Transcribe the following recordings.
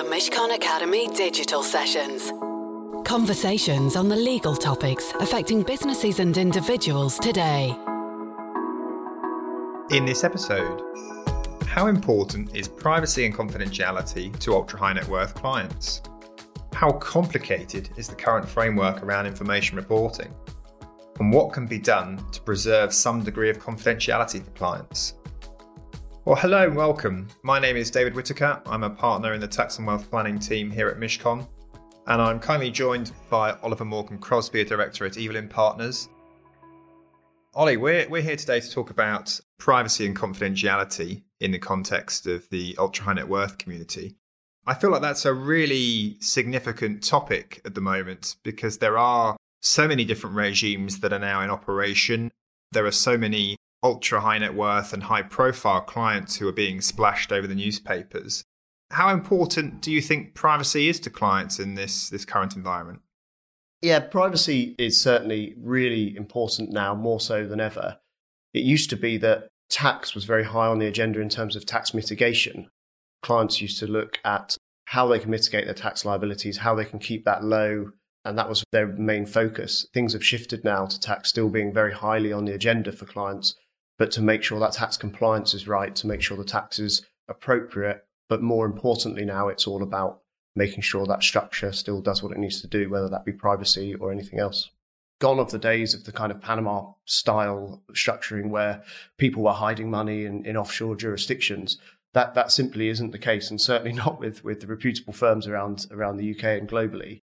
the Mishcon Academy digital sessions. Conversations on the legal topics affecting businesses and individuals today. In this episode, how important is privacy and confidentiality to ultra high net worth clients? How complicated is the current framework around information reporting? And what can be done to preserve some degree of confidentiality for clients? Well, hello and welcome. My name is David Whitaker. I'm a partner in the tax and wealth planning team here at Mishcon, and I'm kindly joined by Oliver Morgan Crosby, a director at Evelyn Partners. Ollie, we're, we're here today to talk about privacy and confidentiality in the context of the ultra high net worth community. I feel like that's a really significant topic at the moment because there are so many different regimes that are now in operation. There are so many ultra high net worth and high profile clients who are being splashed over the newspapers. How important do you think privacy is to clients in this, this current environment? Yeah, privacy is certainly really important now, more so than ever. It used to be that tax was very high on the agenda in terms of tax mitigation. Clients used to look at how they can mitigate their tax liabilities, how they can keep that low, and that was their main focus. Things have shifted now to tax still being very highly on the agenda for clients, but to make sure that tax compliance is right, to make sure the tax is appropriate. But more importantly, now it's all about making sure that structure still does what it needs to do, whether that be privacy or anything else. Gone of the days of the kind of Panama style structuring where people were hiding money in, in offshore jurisdictions. That that simply isn't the case, and certainly not with, with the reputable firms around around the UK and globally.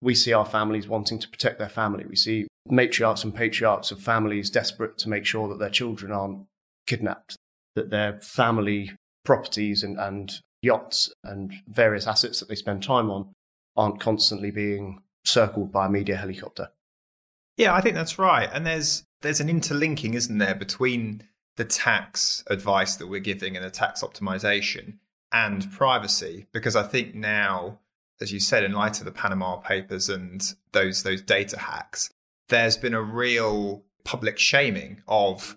We see our families wanting to protect their family. We see matriarchs and patriarchs of families desperate to make sure that their children aren't kidnapped, that their family properties and, and yachts and various assets that they spend time on aren't constantly being circled by a media helicopter. Yeah, I think that's right. And there's there's an interlinking, isn't there, between the tax advice that we're giving and the tax optimization and privacy? Because I think now, as you said, in light of the Panama Papers and those those data hacks, there's been a real public shaming of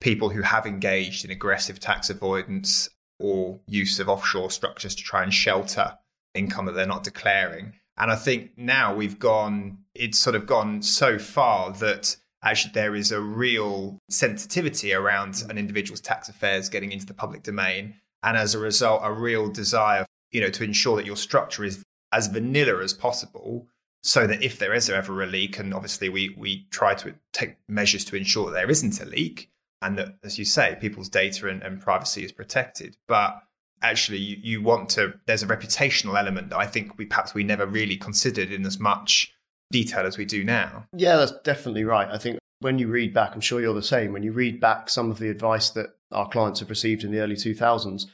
people who have engaged in aggressive tax avoidance or use of offshore structures to try and shelter income that they're not declaring. And I think now we've gone, it's sort of gone so far that actually there is a real sensitivity around an individual's tax affairs getting into the public domain. And as a result, a real desire, you know, to ensure that your structure is as vanilla as possible so that if there is ever a leak, and obviously we we try to take measures to ensure there isn't a leak, and that, as you say, people's data and, and privacy is protected. But actually, you, you, want to. There's a reputational element that I think we perhaps we never really considered in as much detail as we do now. Yeah, that's definitely right. I think when you read back, I'm sure you're the same. When you read back some of the advice that our clients have received in the early 2000s,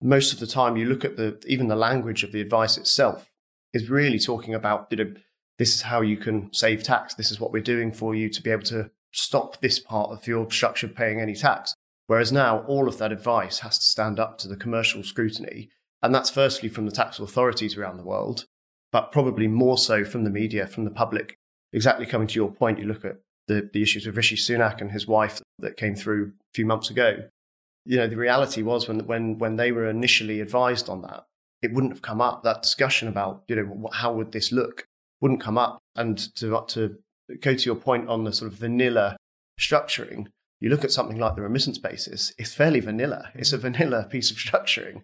most of the time you look at the even the language of the advice itself is really talking about you know this is how you can save tax. This is what we're doing for you to be able to stop this part of your structure paying any tax. Whereas now all of that advice has to stand up to the commercial scrutiny. And that's firstly from the tax authorities around the world, but probably more so from the media, from the public. Exactly coming to your point, you look at the, the issues with Rishi Sunak and his wife that came through a few months ago. You know, the reality was when, when, when they were initially advised on that, it wouldn't have come up. That discussion about, you know, how would this look wouldn't come up. And to, to go to your point on the sort of vanilla structuring, you look at something like the remittance basis, it's fairly vanilla. It's a vanilla piece of structuring.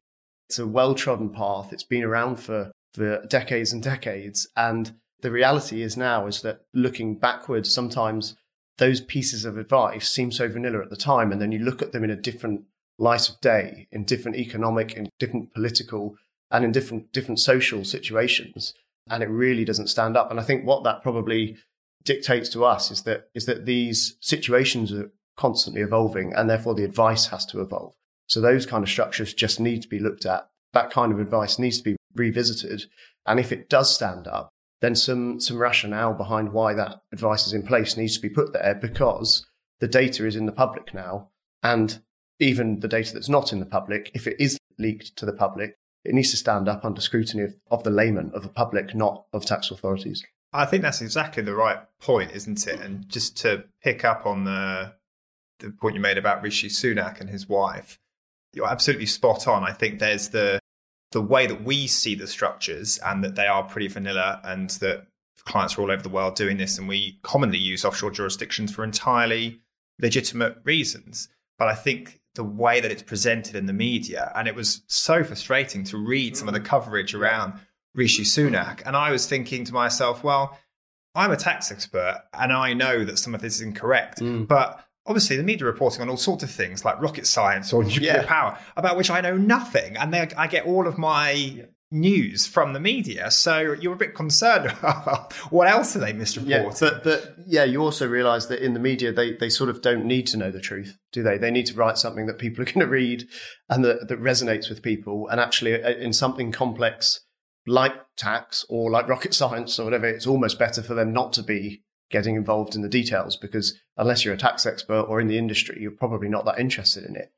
It's a well trodden path. It's been around for, for decades and decades. And the reality is now is that looking backwards, sometimes those pieces of advice seem so vanilla at the time. And then you look at them in a different light of day, in different economic, in different political, and in different different social situations and it really doesn't stand up. And I think what that probably dictates to us is that is that these situations are constantly evolving, and therefore the advice has to evolve. So those kind of structures just need to be looked at. That kind of advice needs to be revisited, and if it does stand up, then some some rationale behind why that advice is in place needs to be put there because the data is in the public now, and even the data that's not in the public, if it is leaked to the public, it needs to stand up under scrutiny of, of the layman, of the public, not of tax authorities. I think that's exactly the right point, isn't it? And just to pick up on the the point you made about Rishi Sunak and his wife, you're absolutely spot on. I think there's the the way that we see the structures and that they are pretty vanilla and that clients are all over the world doing this and we commonly use offshore jurisdictions for entirely legitimate reasons. But I think the way that it's presented in the media, and it was so frustrating to read some of the coverage around Rishi Sunak. And I was thinking to myself, well, I'm a tax expert and I know that some of this is incorrect, mm. but obviously the media reporting on all sorts of things like rocket science or nuclear yeah. power about which I know nothing. And they, I get all of my yeah. News from the media. So you're a bit concerned. what else are they misreporting? Yeah, but, but yeah, you also realize that in the media, they, they sort of don't need to know the truth, do they? They need to write something that people are going to read and that, that resonates with people. And actually, uh, in something complex like tax or like rocket science or whatever, it's almost better for them not to be getting involved in the details because unless you're a tax expert or in the industry, you're probably not that interested in it.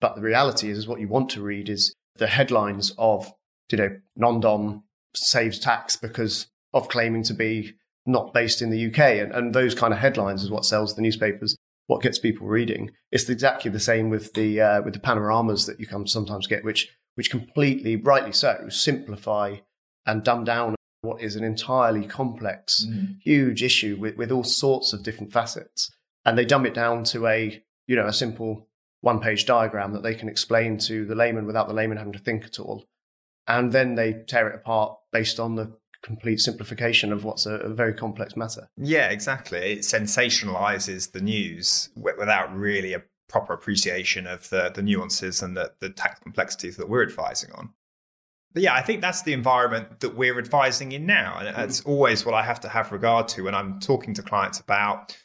But the reality is, is what you want to read is the headlines of, you know, non-dom saves tax because of claiming to be not based in the UK. And, and those kind of headlines is what sells the newspapers, what gets people reading. It's exactly the same with the, uh, with the panoramas that you can sometimes get, which, which completely, rightly so, simplify and dumb down what is an entirely complex, mm. huge issue with, with all sorts of different facets. And they dumb it down to a, you know, a simple one page diagram that they can explain to the layman without the layman having to think at all. And then they tear it apart based on the complete simplification of what's a, a very complex matter. Yeah, exactly. It sensationalizes the news without really a proper appreciation of the, the nuances and the, the tax complexities that we're advising on. But yeah, I think that's the environment that we're advising in now. And that's mm. always what I have to have regard to when I'm talking to clients about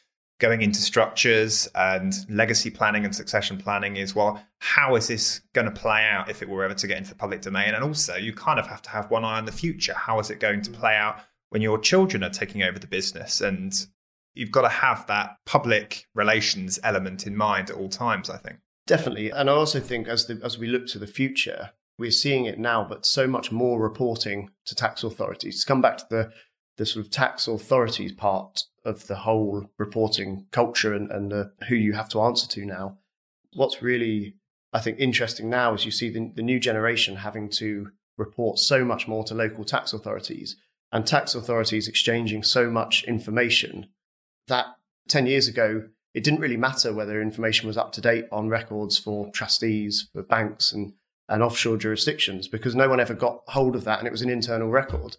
going into structures and legacy planning and succession planning is well, how is this going to play out if it were ever to get into the public domain? And also, you kind of have to have one eye on the future. How is it going to play out when your children are taking over the business? And you've got to have that public relations element in mind at all times, I think. Definitely. And I also think as the, as we look to the future, we're seeing it now, but so much more reporting to tax authorities. To come back to the, the sort of tax authorities part of the whole reporting culture and, and who you have to answer to now, what's really, I think, interesting now is you see the, the new generation having to report so much more to local tax authorities and tax authorities exchanging so much information that 10 years ago, it didn't really matter whether information was up to date on records for trustees, for banks, and and offshore jurisdictions because no one ever got hold of that and it was an internal record.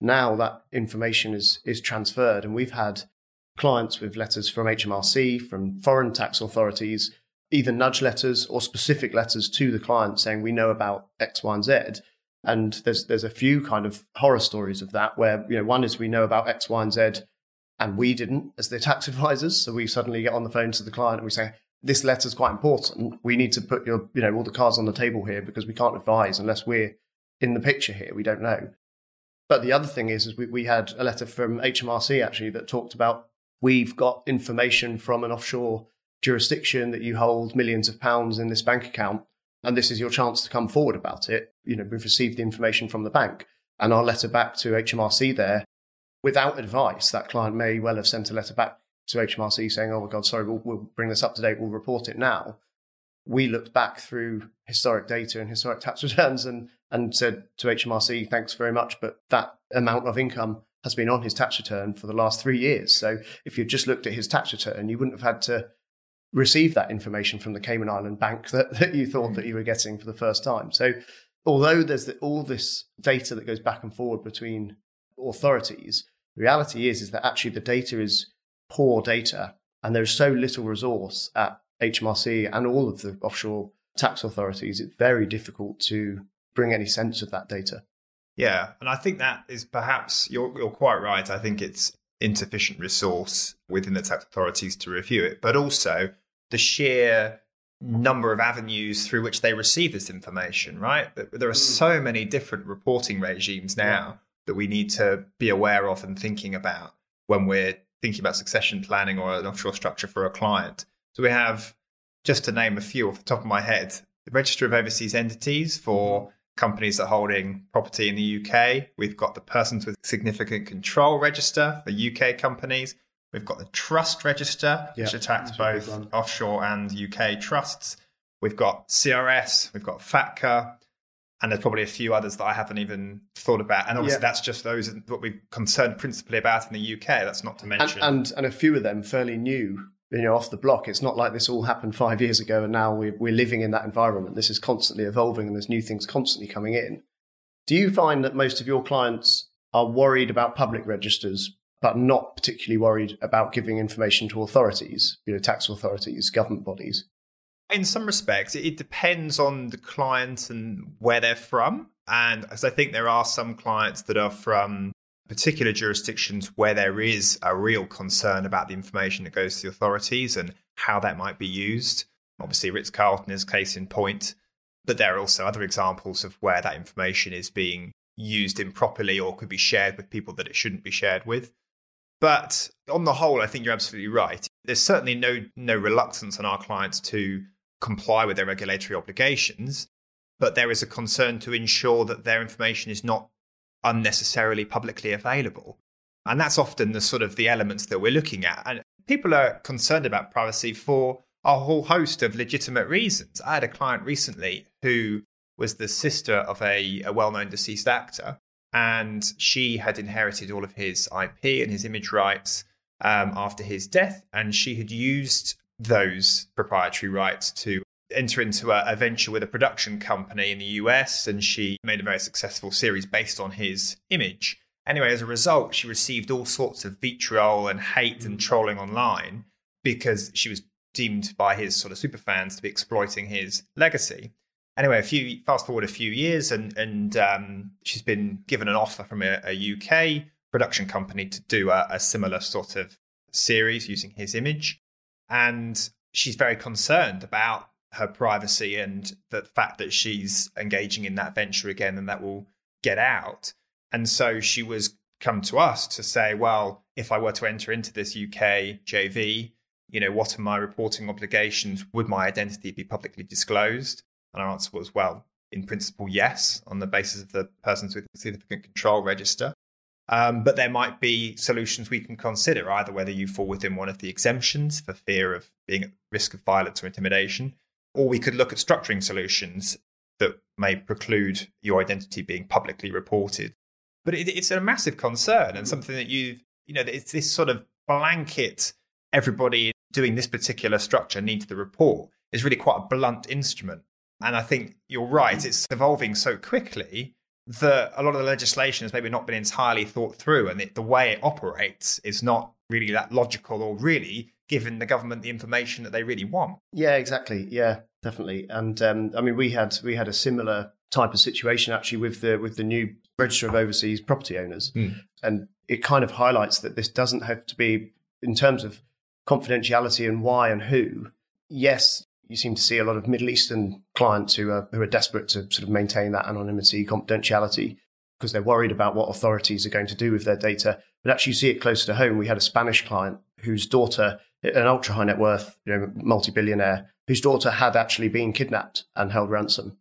Now that information is is transferred and we've had clients with letters from HMRC, from foreign tax authorities, either nudge letters or specific letters to the client saying we know about X, Y, and Z. And there's there's a few kind of horror stories of that where you know one is we know about X, Y, and Z and we didn't as the tax advisors. So we suddenly get on the phone to the client and we say, this letter is quite important. We need to put your, you know, all the cards on the table here because we can't advise unless we're in the picture here. We don't know. But the other thing is, is we, we had a letter from HMRC actually that talked about we've got information from an offshore jurisdiction that you hold millions of pounds in this bank account, and this is your chance to come forward about it. You know, we've received the information from the bank, and our letter back to HMRC there, without advice, that client may well have sent a letter back to HMRC saying, "Oh my God, sorry, we'll, we'll bring this up to date. We'll report it now." We looked back through historic data and historic tax returns and and said to HMRC, "Thanks very much, but that amount of income has been on his tax return for the last three years. So if you just looked at his tax return, you wouldn't have had to receive that information from the Cayman Island bank that, that you thought that you were getting for the first time. So although there's the, all this data that goes back and forward between authorities, the reality is is that actually the data is poor data, and there's so little resource at HMRC and all of the offshore tax authorities, it's very difficult to bring any sense of that data. Yeah, and I think that is perhaps you're you're quite right. I think it's insufficient resource within the tax authorities to review it, but also the sheer number of avenues through which they receive this information, right? There are mm. so many different reporting regimes now that we need to be aware of and thinking about when we're thinking about succession planning or an offshore structure for a client. So we have, just to name a few off the top of my head, the Register of Overseas Entities for mm-hmm. Companies that are holding property in the UK. We've got the Persons with Significant Control Register for UK companies. We've got the Trust Register, which attacks both offshore and UK trusts. We've got CRS, we've got FATCA. And there's probably a few others that I haven't even thought about. And obviously, Yeah. that's just those what we're concerned principally about in the UK. That's not to and, mention. and and a few of them fairly new, you know, off the block. It's not like this all happened five years ago and now we're, we're living in that environment. This is constantly evolving and there's new things constantly coming in. Do you find that most of your clients are worried about public registers, but not particularly worried about giving information to authorities, you know, tax authorities, government bodies? in some respects, it- depends on the client and where they're from. And as I think there are some clients that are from particular jurisdictions where there is a real concern about the information that goes to the authorities and how that might be used. Obviously, Ritz Carlton is case in point, but there are also other examples of where that information is being used improperly or could be shared with people that it shouldn't be shared with. But on the whole, I think you're absolutely right. There's certainly no no reluctance on our clients to comply with their regulatory obligations, but there is a concern to ensure that their information is not unnecessarily publicly available. And that's often the sort of the elements that we're looking at. And people are concerned about privacy for a whole host of legitimate reasons. I had a client recently who was the sister of a, a well known deceased actor, and she had inherited all of his IP and his image rights um, after his death, and she had used those proprietary rights to enter into a, a venture with a production company in the US, and she made a very successful series based on his image. Anyway, as a result, she received all sorts of vitriol and hate and trolling online because she was deemed by his sort of superfans to be exploiting his legacy. Anyway, a few fast forward a few years, and and um, she's been given an offer from a, a UK production company to do a, a similar sort of series using his image, and she's very concerned about her privacy and the fact that she's engaging in that venture again, and that will get out. And so she was come to us to say, well, if I were to enter into this UK JV, you know, what are my reporting obligations? Would my identity be publicly disclosed? And our answer was, well, in principle, yes, on the basis of the persons with significant control register. Um, but there might be solutions we can consider, either whether you fall within one of the exemptions for fear of being at risk of violence or intimidation, or we could look at structuring solutions that may preclude your identity being publicly reported. But it, it's a massive concern and something that you've, you know, it's this sort of blanket, everybody doing this particular structure needs the report is really quite a blunt instrument. And I think you're right, it's evolving so quickly that a lot of the legislation has maybe not been entirely thought through, and it, the way it operates is not really that logical or really giving the government the information that they really want. Yeah, exactly. Yeah, definitely. And um, I mean, we had we had a similar type of situation actually with the with the new register of overseas property owners, Mm. and it kind of highlights that this doesn't have to be in terms of confidentiality and why and who. Yes, you seem to see a lot of Middle Eastern clients who are who are desperate to sort of maintain that anonymity, confidentiality, because they're worried about what authorities are going to do with their data. But actually, you see it closer to home. We had a Spanish client whose daughter, an ultra high net worth, you know, multi billionaire, whose daughter had actually been kidnapped and held ransom.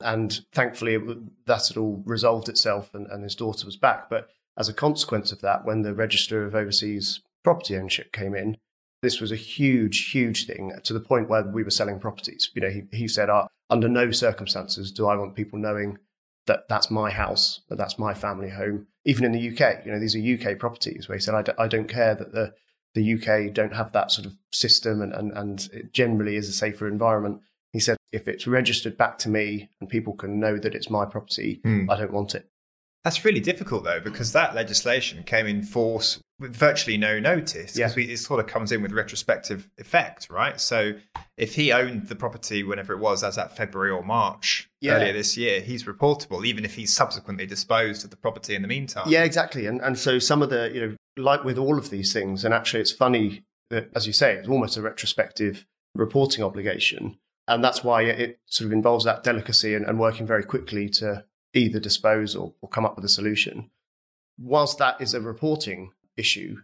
And thankfully, that had all resolved itself, and, and his daughter was back. But as a consequence of that, when the register of overseas property ownership came in, this was a huge, huge thing to the point where we were selling properties. You know, he, he said, uh, under no circumstances do I want people knowing that that's my house, that that's my family home. Even in the UK, you know, these are UK properties where he said, I, d- I don't care that the, the UK don't have that sort of system and, and, and it generally is a safer environment. He said, if it's registered back to me and people can know that it's my property, Hmm. I don't want it. That's really difficult though, because that legislation came in force with virtually no notice. Yeah. Because it sort of comes in with retrospective effect, right? So if he owned the property whenever it was, as at February or March Yeah. earlier this year, he's reportable, even if he's subsequently disposed of the property in the meantime. Yeah, exactly. And and so some of the you know like with all of these things, and actually it's funny that as you say, it's almost a retrospective reporting obligation, and that's why it sort of involves that delicacy and, and working very quickly to either dispose or, or come up with a solution. Whilst that is a reporting issue,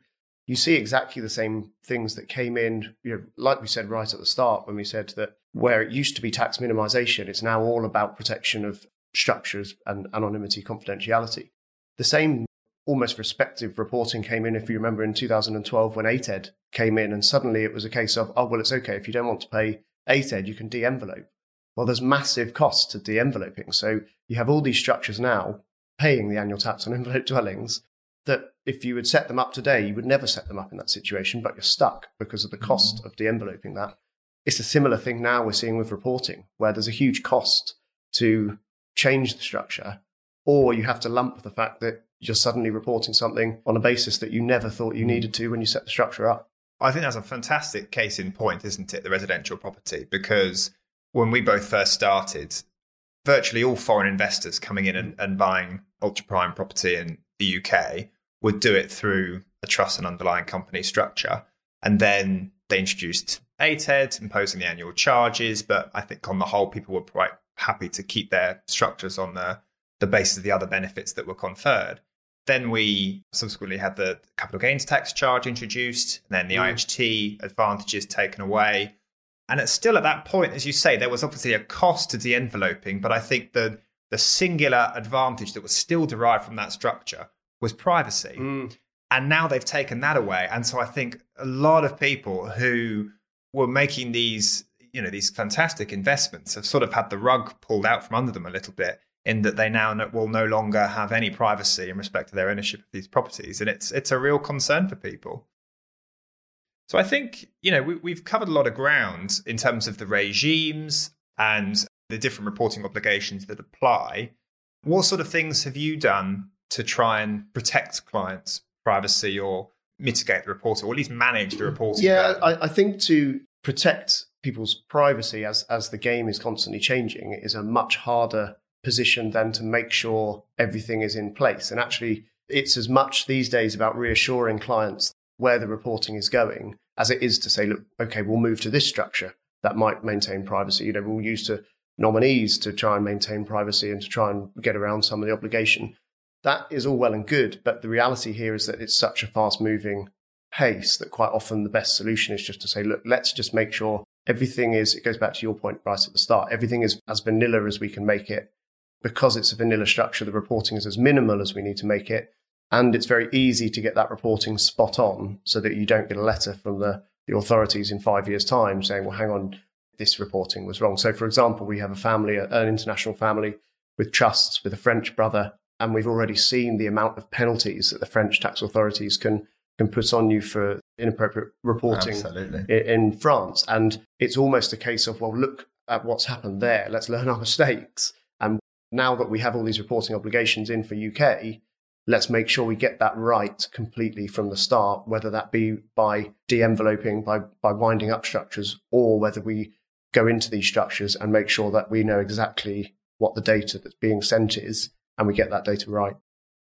you see exactly the same things that came in, you know, like we said right at the start when we said that where it used to be tax minimization, it's now all about protection of structures and anonymity, confidentiality. The same almost respective reporting came in, if you remember, in 2012 when ATED came in, and suddenly it was a case of, oh, well, it's okay. If you don't want to pay ATED, you can de envelope. Well, there's massive costs to de enveloping. So you have all these structures now paying the annual tax on envelope dwellings that if you would set them up today, you would never set them up in that situation, but you're stuck because of the cost of de enveloping that. It's a similar thing now we're seeing with reporting, where there's a huge cost to change the structure, or you have to lump the fact that you're suddenly reporting something on a basis that you never thought you mm. needed to when you set the structure up. I think that's a fantastic case in point, isn't it? The residential property, because when we both first started, virtually all foreign investors coming in and, and buying ultra prime property in the UK would do it through a trust and underlying company structure. And then they introduced ATED, imposing the annual charges. But I think on the whole, people were quite happy to keep their structures on the, the basis of the other benefits that were conferred. Then we subsequently had the capital gains tax charge introduced, and then the mm. IHT advantages taken away. And it's still at that point, as you say, there was obviously a cost to de enveloping, but I think the the singular advantage that was still derived from that structure was privacy. Mm. And now they've taken that away. And so I think a lot of people who were making these, you know, these fantastic investments have sort of had the rug pulled out from under them a little bit in that they now will no longer have any privacy in respect to their ownership of these properties. And it's, it's a real concern for people. So I think, you know, we, we've covered a lot of ground in terms of the regimes and the different reporting obligations that apply. What sort of things have you done to try and protect clients' privacy or mitigate the reporting, or at least manage the reporting? Yeah, I, I, think to protect people's privacy as as the game is constantly changing is a much harder position than to make sure everything is in place. And actually, it's as much these days about reassuring clients where the reporting is going as it is to say, look, okay, we'll move to this structure that might maintain privacy. You know, we'll use to nominees to try and maintain privacy and to try and get around some of the obligation. That is all well and good, but the reality here is that it's such a fast moving pace that quite often the best solution is just to say, look, let's just make sure everything is, it goes back to your point right at the start, everything is as vanilla as we can make it. Because it's a vanilla structure, the reporting is as minimal as we need to make it. And it's very easy to get that reporting spot on so that you don't get a letter from the, the authorities in five years' time saying, well, hang on, this reporting was wrong. So, for example, we have a family, an international family with trusts with a French brother, and we've already seen the amount of penalties that the French tax authorities can can put on you for inappropriate reporting in, in France. And it's almost a case of, well, look at what's happened there. Let's learn our mistakes. And now that we have all these reporting obligations in for UK, let's make sure we get that right completely from the start, whether that be by de-enveloping, by, by winding up structures, or whether we go into these structures and make sure that we know exactly what the data that's being sent is and we get that data right.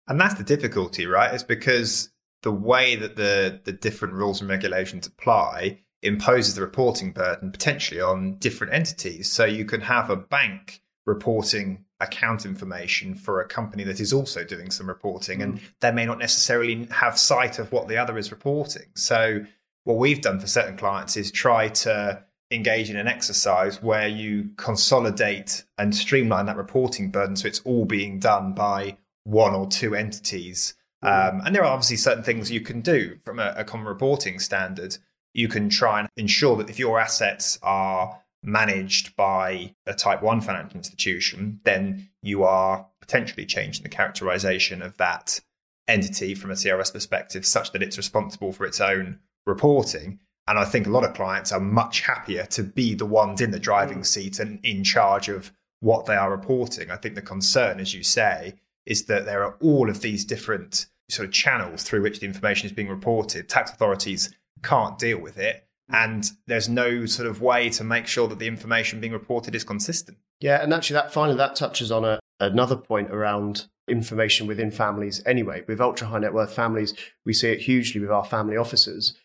And that's the difficulty, right? It's because the way that the, the different rules and regulations apply imposes the reporting burden potentially on different entities. So you can have a bank reporting account information for a company that is also doing some reporting, mm. and they may not necessarily have sight of what the other is reporting. So, what we've done for certain clients is try to engage in an exercise where you consolidate and streamline that reporting burden so it's all being done by one or two entities. Um, and there are obviously certain things you can do from a, a common reporting standard. You can try and ensure that if your assets are managed by a type 1 financial institution, then you are potentially changing the characterization of that entity from a CRS perspective such that it's responsible for its own reporting. And I think a lot of clients are much happier to be the ones in the driving mm. seat and in charge of what they are reporting. I think the concern, as you say, is that there are all of these different sort of channels through which the information is being reported. Tax authorities can't deal with it. And there's no sort of way to make sure that the information being reported is consistent. Yeah, and actually, that finally that touches on a, another point around information within families. Anyway, with ultra high net worth families, we see it hugely with our family officers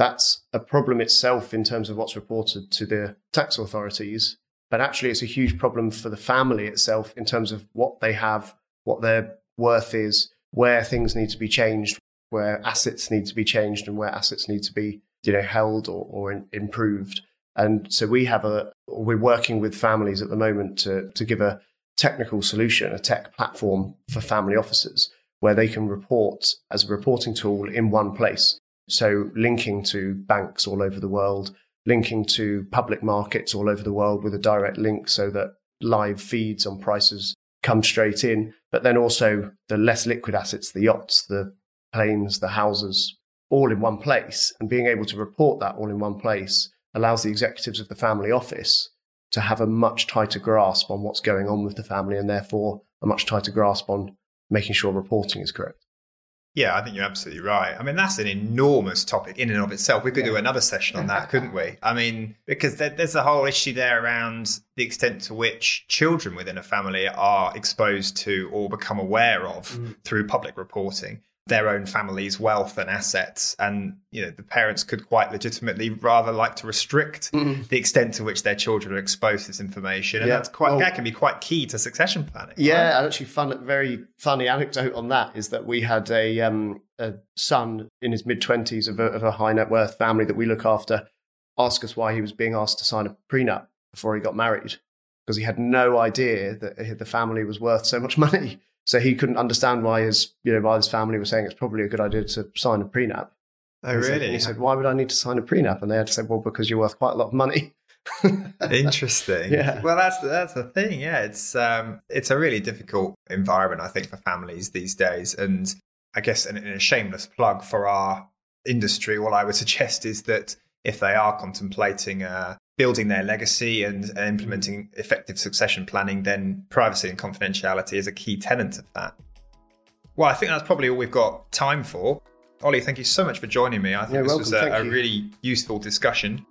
that's a problem itself in terms of what's reported to the tax authorities. But actually, it's a huge problem for the family itself in terms of what they have, what their worth is, where things need to be changed, where assets need to be changed, and where assets need to be, you know, held or, or improved. And so we have a, we're working with families at the moment to, to give a technical solution, a tech platform for family officers where they can report as a reporting tool in one place. So linking to banks all over the world, linking to public markets all over the world with a direct link so that live feeds on prices come straight in, but then also the less liquid assets, the yachts, the planes, the houses, all in one place. And being able to report that all in one place allows the executives of the family office to have a much tighter grasp on what's going on with the family and therefore a much tighter grasp on making sure reporting is correct. Yeah, I think you're absolutely right. I mean, that's an enormous topic in and of itself. We could do another session on that, couldn't we? I mean, because there's a whole issue there around the extent to which children within a family are exposed to or become aware of mm. through public reporting their own family's wealth and assets and you know the parents could quite legitimately rather like to restrict mm. the extent to which their children are exposed to this information and yeah. that's quite well, that can be quite key to succession planning yeah right? actually fun very funny anecdote on that is that we had a um, a son in his mid 20s of, of a high net worth family that we look after ask us why he was being asked to sign a prenup before he got married because he had no idea that the family was worth so much money so he couldn't understand why his, you know, why his family was saying it's probably a good idea to sign a prenup. Oh, really? Said, he said, why would I need to sign a prenup? And they had to say, well, because you're worth quite a lot of money. Interesting. Yeah. Well, that's that's the thing. Yeah, it's um, it's a really difficult environment, I think, for families these days. And I guess, in, in a shameless plug for our industry, what I would suggest is that if they are contemplating uh, building their legacy and, and implementing mm. effective succession planning, then privacy and confidentiality is a key tenet of that. Well, I think that's probably all we've got time for. Ollie, thank you so much for joining me. I think yeah, this welcome. was a, a really useful discussion.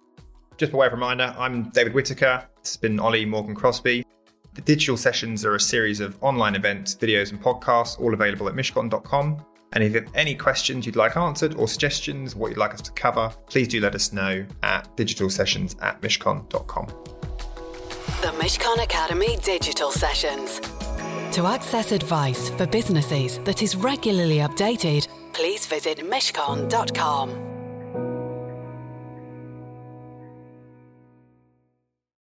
Just by way of reminder, I'm David Whitaker. This has been Ollie Morgan Crosby. The digital sessions are a series of online events, videos, and podcasts, all available at mishcon.com. And if you have any questions you'd like answered or suggestions, what you'd like us to cover, please do let us know at digitalsessions at mishcon.com. The Mishcon Academy Digital Sessions. To access advice for businesses that is regularly updated, please visit mishcon.com.